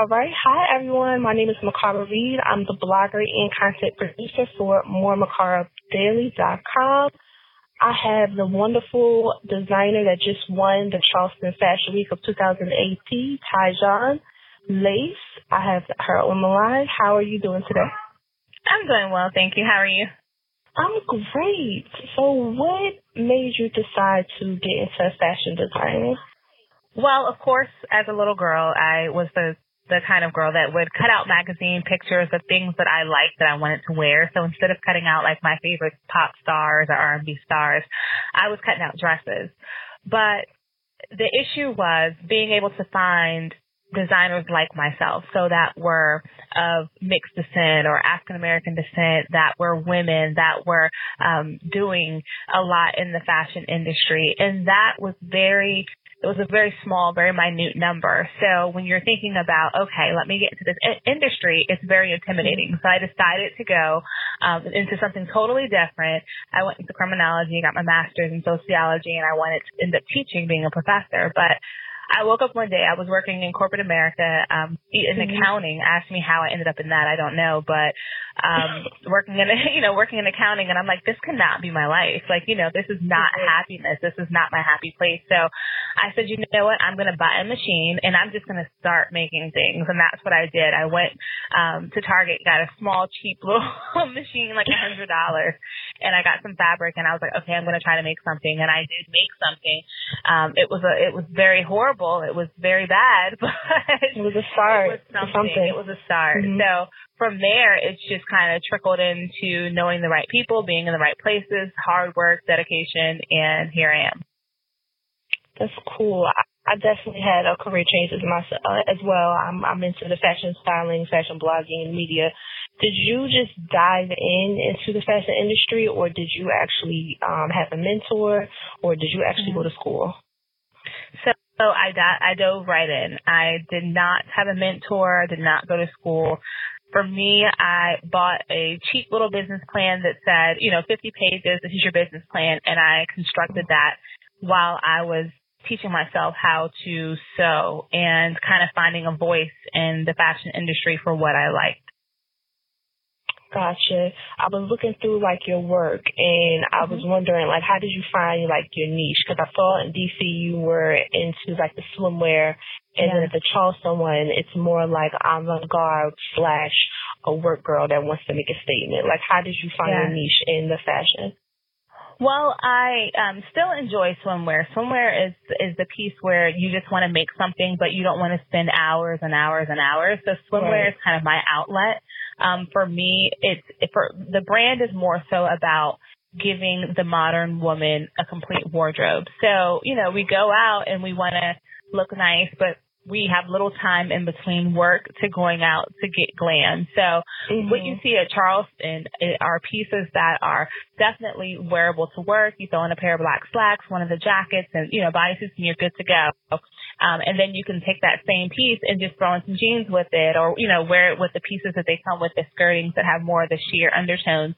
All right. Hi, everyone. My name is Makara Reed. I'm the blogger and content producer for MoreMakaraDaily.com. I have the wonderful designer that just won the Charleston Fashion Week of 2018, Tyjon Lace. I have her on the line. How are you doing today? I'm doing well, thank you. How are you? I'm great. So, what made you decide to get into fashion designing? Well, of course, as a little girl, I was the the kind of girl that would cut out magazine pictures of things that I liked that I wanted to wear. So instead of cutting out like my favorite pop stars or R&B stars, I was cutting out dresses. But the issue was being able to find designers like myself, so that were of mixed descent or African American descent, that were women, that were um, doing a lot in the fashion industry, and that was very it was a very small, very minute number. So when you're thinking about, okay, let me get into this industry, it's very intimidating. So I decided to go um, into something totally different. I went into criminology, got my master's in sociology, and I wanted to end up teaching, being a professor. But I woke up one day. I was working in corporate America, um, in mm-hmm. accounting. Asked me how I ended up in that. I don't know, but um, working in you know working in accounting, and I'm like, this cannot be my life. Like you know, this is not mm-hmm. happiness. This is not my happy place. So I said, you know what? I'm going to buy a machine, and I'm just going to start making things. And that's what I did. I went um, to Target, got a small, cheap little machine, like a hundred dollars, and I got some fabric, and I was like, okay, I'm going to try to make something, and I did make something. Um, it was a it was very horrible. It was very bad, but it was a start. It was something. something. It was a start. Mm-hmm. So from there, it's just kind of trickled into knowing the right people, being in the right places, hard work, dedication, and here I am. That's cool. I, I definitely had a career change as myself uh, as well. I'm I'm into the fashion styling, fashion blogging, media. Did you just dive in into the fashion industry, or did you actually um, have a mentor, or did you actually go to school? So so I, I dove right in. I did not have a mentor, did not go to school. For me, I bought a cheap little business plan that said, you know, 50 pages, this is your business plan, and I constructed that while I was teaching myself how to sew and kind of finding a voice in the fashion industry for what I liked. Gotcha. I was looking through like your work and I was mm-hmm. wondering like how did you find like your niche? Because I saw in DC you were into like the swimwear and yeah. then at the Charleston one it's more like avant-garde slash a work girl that wants to make a statement. Like how did you find yeah. your niche in the fashion? Well, I um, still enjoy swimwear. Swimwear is is the piece where you just want to make something, but you don't want to spend hours and hours and hours. So swimwear right. is kind of my outlet. Um, for me, it's for the brand is more so about giving the modern woman a complete wardrobe. So, you know, we go out and we want to look nice, but we have little time in between work to going out to get glam. So mm-hmm. what you see at Charleston are pieces that are definitely wearable to work. You throw in a pair of black slacks, one of the jackets and, you know, bodysuits and you're good to go. Um, and then you can take that same piece and just throw in some jeans with it or, you know, wear it with the pieces that they come with the skirtings that have more of the sheer undertones,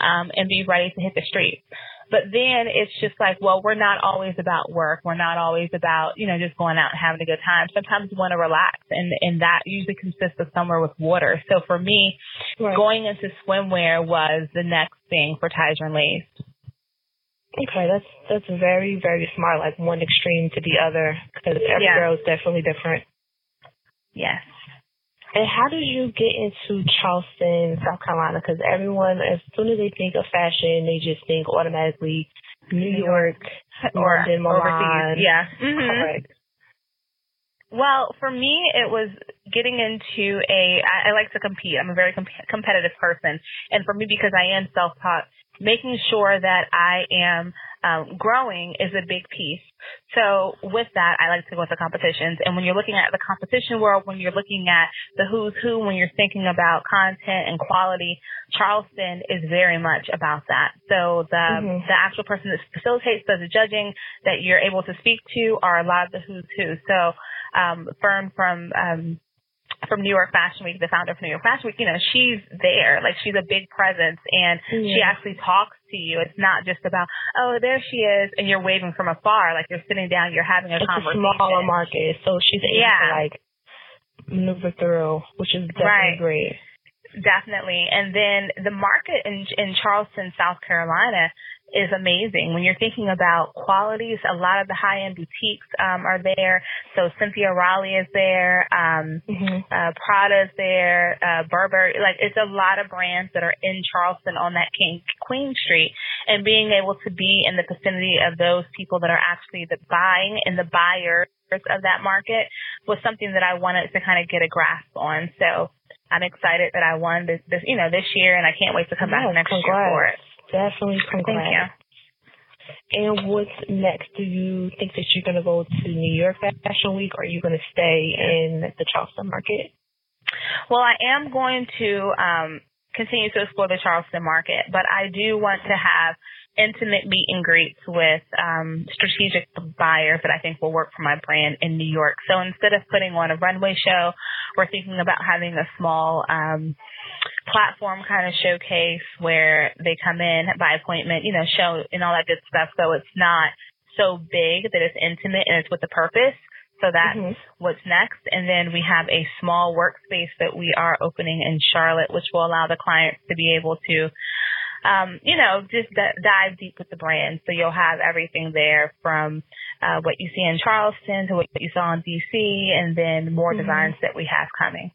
um, and be ready to hit the street. But then it's just like, well, we're not always about work. We're not always about, you know, just going out and having a good time. Sometimes we want to relax and, and that usually consists of somewhere with water. So for me, right. going into swimwear was the next thing for Tyjon Lace. Okay, that's that's very very smart. Like one extreme to the other, because every yeah. girl is definitely different. Yes. And how did you get into Charleston, South Carolina? Because everyone, as soon as they think of fashion, they just think automatically New York, or London, Milan. Overseas. Yeah. Mm-hmm. Correct. Well, for me, it was getting into a. I, I like to compete. I'm a very comp- competitive person, and for me, because I am self-taught, making sure that I am um, growing is a big piece. So with that, I like to go to competitions. And when you're looking at the competition world, when you're looking at the who's who, when you're thinking about content and quality, Charleston is very much about that. So the mm-hmm. the actual person that facilitates does the judging that you're able to speak to are a lot of the who's who. So um, Fern from um, from New York Fashion Week, the founder of New York Fashion Week, you know, she's there. Like she's a big presence and yeah. she actually talks you. It's not just about, oh, there she is and you're waving from afar. Like you're sitting down, you're having a it's conversation. It's a smaller market, so she's able yeah. to like maneuver through, which is definitely right. great. Definitely. And then the market in in Charleston, South Carolina is amazing. When you're thinking about qualities, a lot of the high end boutiques um, are there. So Cynthia Rowley is there, um, mm-hmm. uh, Prada's there, uh, Burberry. Like it's a lot of brands that are in Charleston on that King Queen Street, and being able to be in the vicinity of those people that are actually the buying and the buyers of that market was something that I wanted to kind of get a grasp on. So I'm excited that I won this, this you know, this year, and I can't wait to come back next congrats. year for it. Definitely congrats. Thank you. And what's next? Do you think that you're going to go to New York Fashion Week, or are you going to stay in the Charleston market? Well, I am going to um, continue to explore the Charleston market, but I do want to have intimate meet and greets with um, strategic buyers that I think will work for my brand in New York. So instead of putting on a runway show, we're thinking about having a small um, platform kind of showcase where they come in by appointment, you know, show and all that good stuff. So it's not so big that it's intimate and it's with a purpose. So that's mm-hmm. what's next. And then we have a small workspace that we are opening in Charlotte, which will allow the clients to be able to um, you know, just d- dive deep with the brand. So you'll have everything there from uh, what you see in Charleston to what you saw in DC, and then more mm-hmm. designs that we have coming.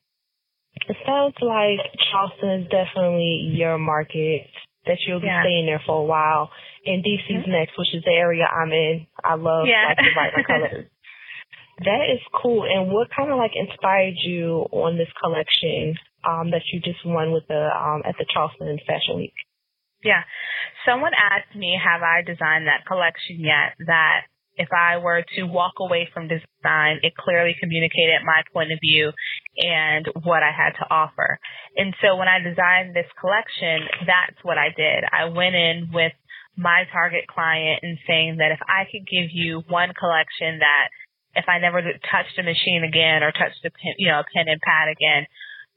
It sounds like Charleston is definitely your market that you'll be yeah. staying there for a while. And DC's mm-hmm. next, which is the area I'm in. I love yeah. like the vibrant colors. That is cool. And what kind of like inspired you on this collection um, that you just won with the um, at the Charleston Fashion Week? Yeah. Someone asked me, have I designed that collection yet? That if I were to walk away from design, it clearly communicated my point of view and what I had to offer. And so when I designed this collection, that's what I did. I went in with my target client and saying that if I could give you one collection that if I never touched a machine again or touched a pen, you know, a pen and pad again,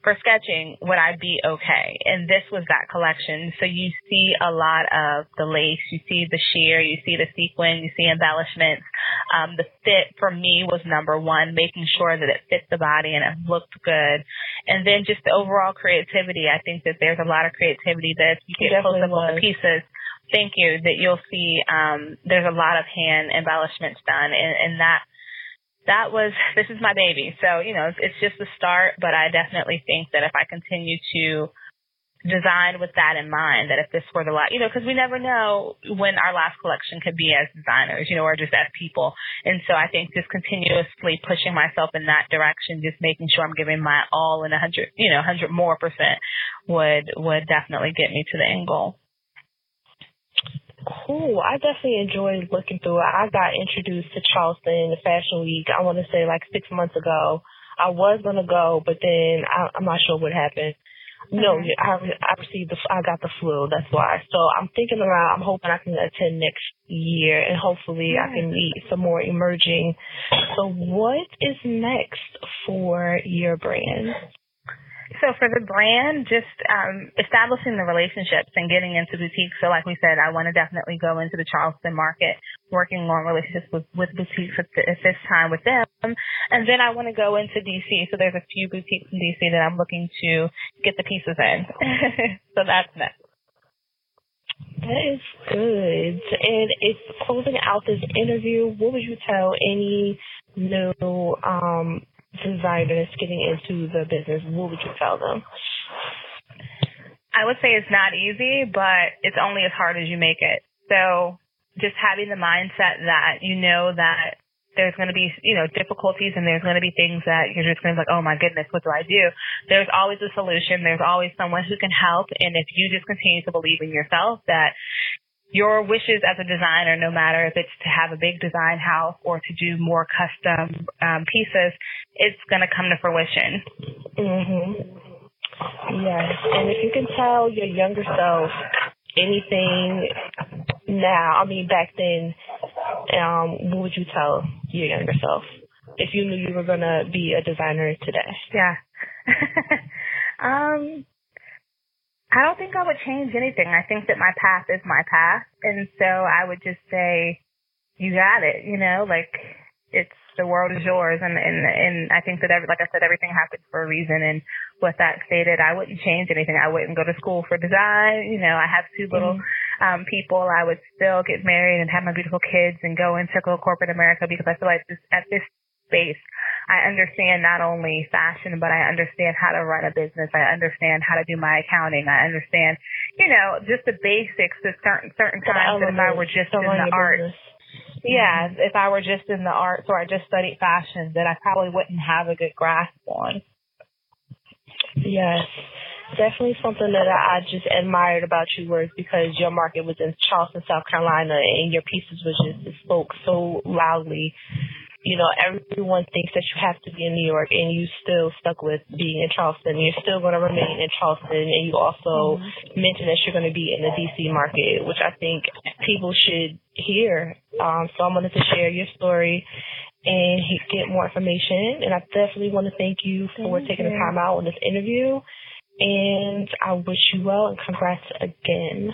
for sketching, would I be okay? And this was that collection. So you see a lot of the lace, you see the sheer, you see the sequin, you see embellishments. Um, the fit for me was number one, making sure that it fit the body and it looked good. And then just the overall creativity. I think that there's a lot of creativity that you get close up on the pieces. Thank you. That you'll see um, there's a lot of hand embellishments done, and, and that that was this is my baby. So, you know, it's just the start, but I definitely think that if I continue to design with that in mind, that if this were the last, you know, because we never know when our last collection could be as designers, you know, or just as people. And so I think just continuously pushing myself in that direction, just making sure I'm giving my all and a hundred, you know, hundred more percent would would definitely get me to the end goal. Cool. I definitely enjoyed looking through it. I got introduced to Charleston the Fashion Week, I want to say like six months ago. I was going to go, but then I, I'm not sure what happened. No, mm-hmm. I I received the I got the flu. That's why. So I'm thinking around. I'm hoping I can attend next year, and hopefully I can meet some more emerging. So what is next for your brand? So for the brand, just um, establishing the relationships and getting into boutiques. So like we said, I want to definitely go into the Charleston market, working on relationships with, with boutiques at, the, at this time with them. And then I want to go into DC. So there's a few boutiques in DC that I'm looking to get the pieces in. so that's next. That is good. And if closing out this interview, what would you tell any new um, designers getting into the business, what would you tell them? I would say it's not easy, but it's only as hard as you make it. So just having the mindset that you know that there's going to be, you know, difficulties and there's going to be things that you're just going to be like, oh my goodness, what do I do? There's always a solution. There's always someone who can help. And if you just continue to believe in yourself that your wishes as a designer, no matter if it's to have a big design house or to do more custom um, pieces, it's going to come to fruition. Mm-hmm. Yes, and if you can tell your younger self anything now, I mean back then, um, what would you tell your younger self if you knew you were going to be a designer today? Yeah. um I don't think I would change anything. I think that my path is my path. And so I would just say, you got it, you know, like it's, the world is yours. And, and, and I think that, every, like I said, everything happens for a reason. And with that stated, I wouldn't change anything. I wouldn't go to school for design. You know, I have two little, mm-hmm. Um, people. I would still get married and have my beautiful kids and go into corporate America because I feel like this, at this space, I understand not only fashion, but I understand how to run a business. I understand how to do my accounting. I understand, you know, just the basics of certain certain times. If I were just in the arts, yeah, mm-hmm. if I were just in the arts or I just studied fashion, then I probably wouldn't have a good grasp on. Yes definitely something that I just admired about you was because your market was in Charleston, South Carolina, and your pieces was just it spoke so loudly you know, everyone thinks that you have to be in New York and you still stuck with being in Charleston. You're still going to remain in Charleston and you also mm-hmm. mentioned that you're going to be in the DC market, which I think people should hear. Um, so I wanted to share your story and get more information. And I definitely want to thank you for thank taking you. the time out on this interview. And I wish you well and congrats again.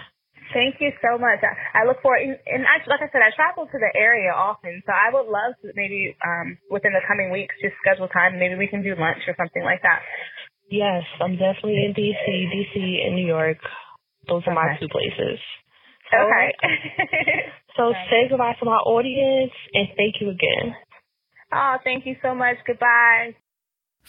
Thank you so much. I, I look forward, and I, like I said, I travel to the area often, so I would love to maybe um, within the coming weeks just schedule time. Maybe we can do lunch or something like that. Yes, I'm definitely in DC, DC and New York. Those are okay. my two places. Okay. so say goodbye to my audience and thank you again. Oh, thank you so much. Goodbye.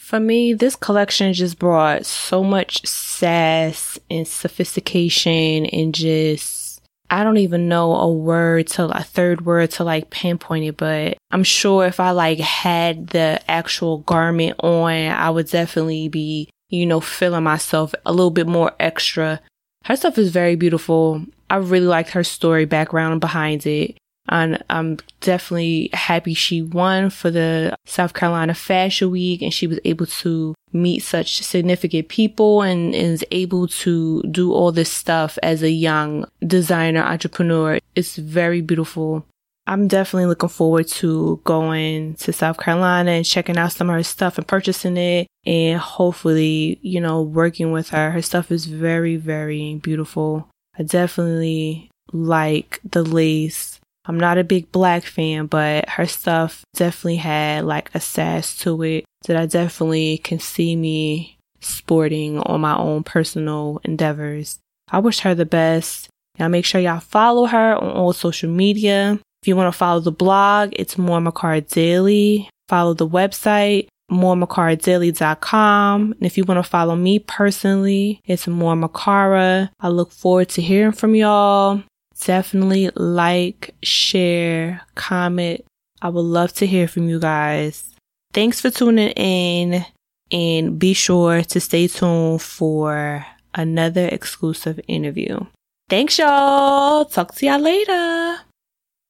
For me, this collection just brought so much sass and sophistication and just, I don't even know a word to, a third word to like pinpoint it, but I'm sure if I like had the actual garment on, I would definitely be, you know, feeling myself a little bit more extra. Her stuff is very beautiful. I really liked her story background behind it. And I'm definitely happy she won for the South Carolina Fashion Week and she was able to meet such significant people and is able to do all this stuff as a young designer entrepreneur. It's very beautiful. I'm definitely looking forward to going to South Carolina and checking out some of her stuff and purchasing it and hopefully, you know, working with her. Her stuff is very, very beautiful. I definitely like the lace I'm not a big black fan, but her stuff definitely had like a sass to it that I definitely can see me sporting on my own personal endeavors. I wish her the best. Now make sure y'all follow her on all social media. If you want to follow the blog, it's More Makara Daily. Follow the website, moremakara.daily.com. And if you want to follow me personally, it's More Makara. I look forward to hearing from y'all definitely like, share, comment. I would love to hear from you guys. Thanks for tuning in and be sure to stay tuned for another exclusive interview. Thanks, y'all. Talk to y'all later.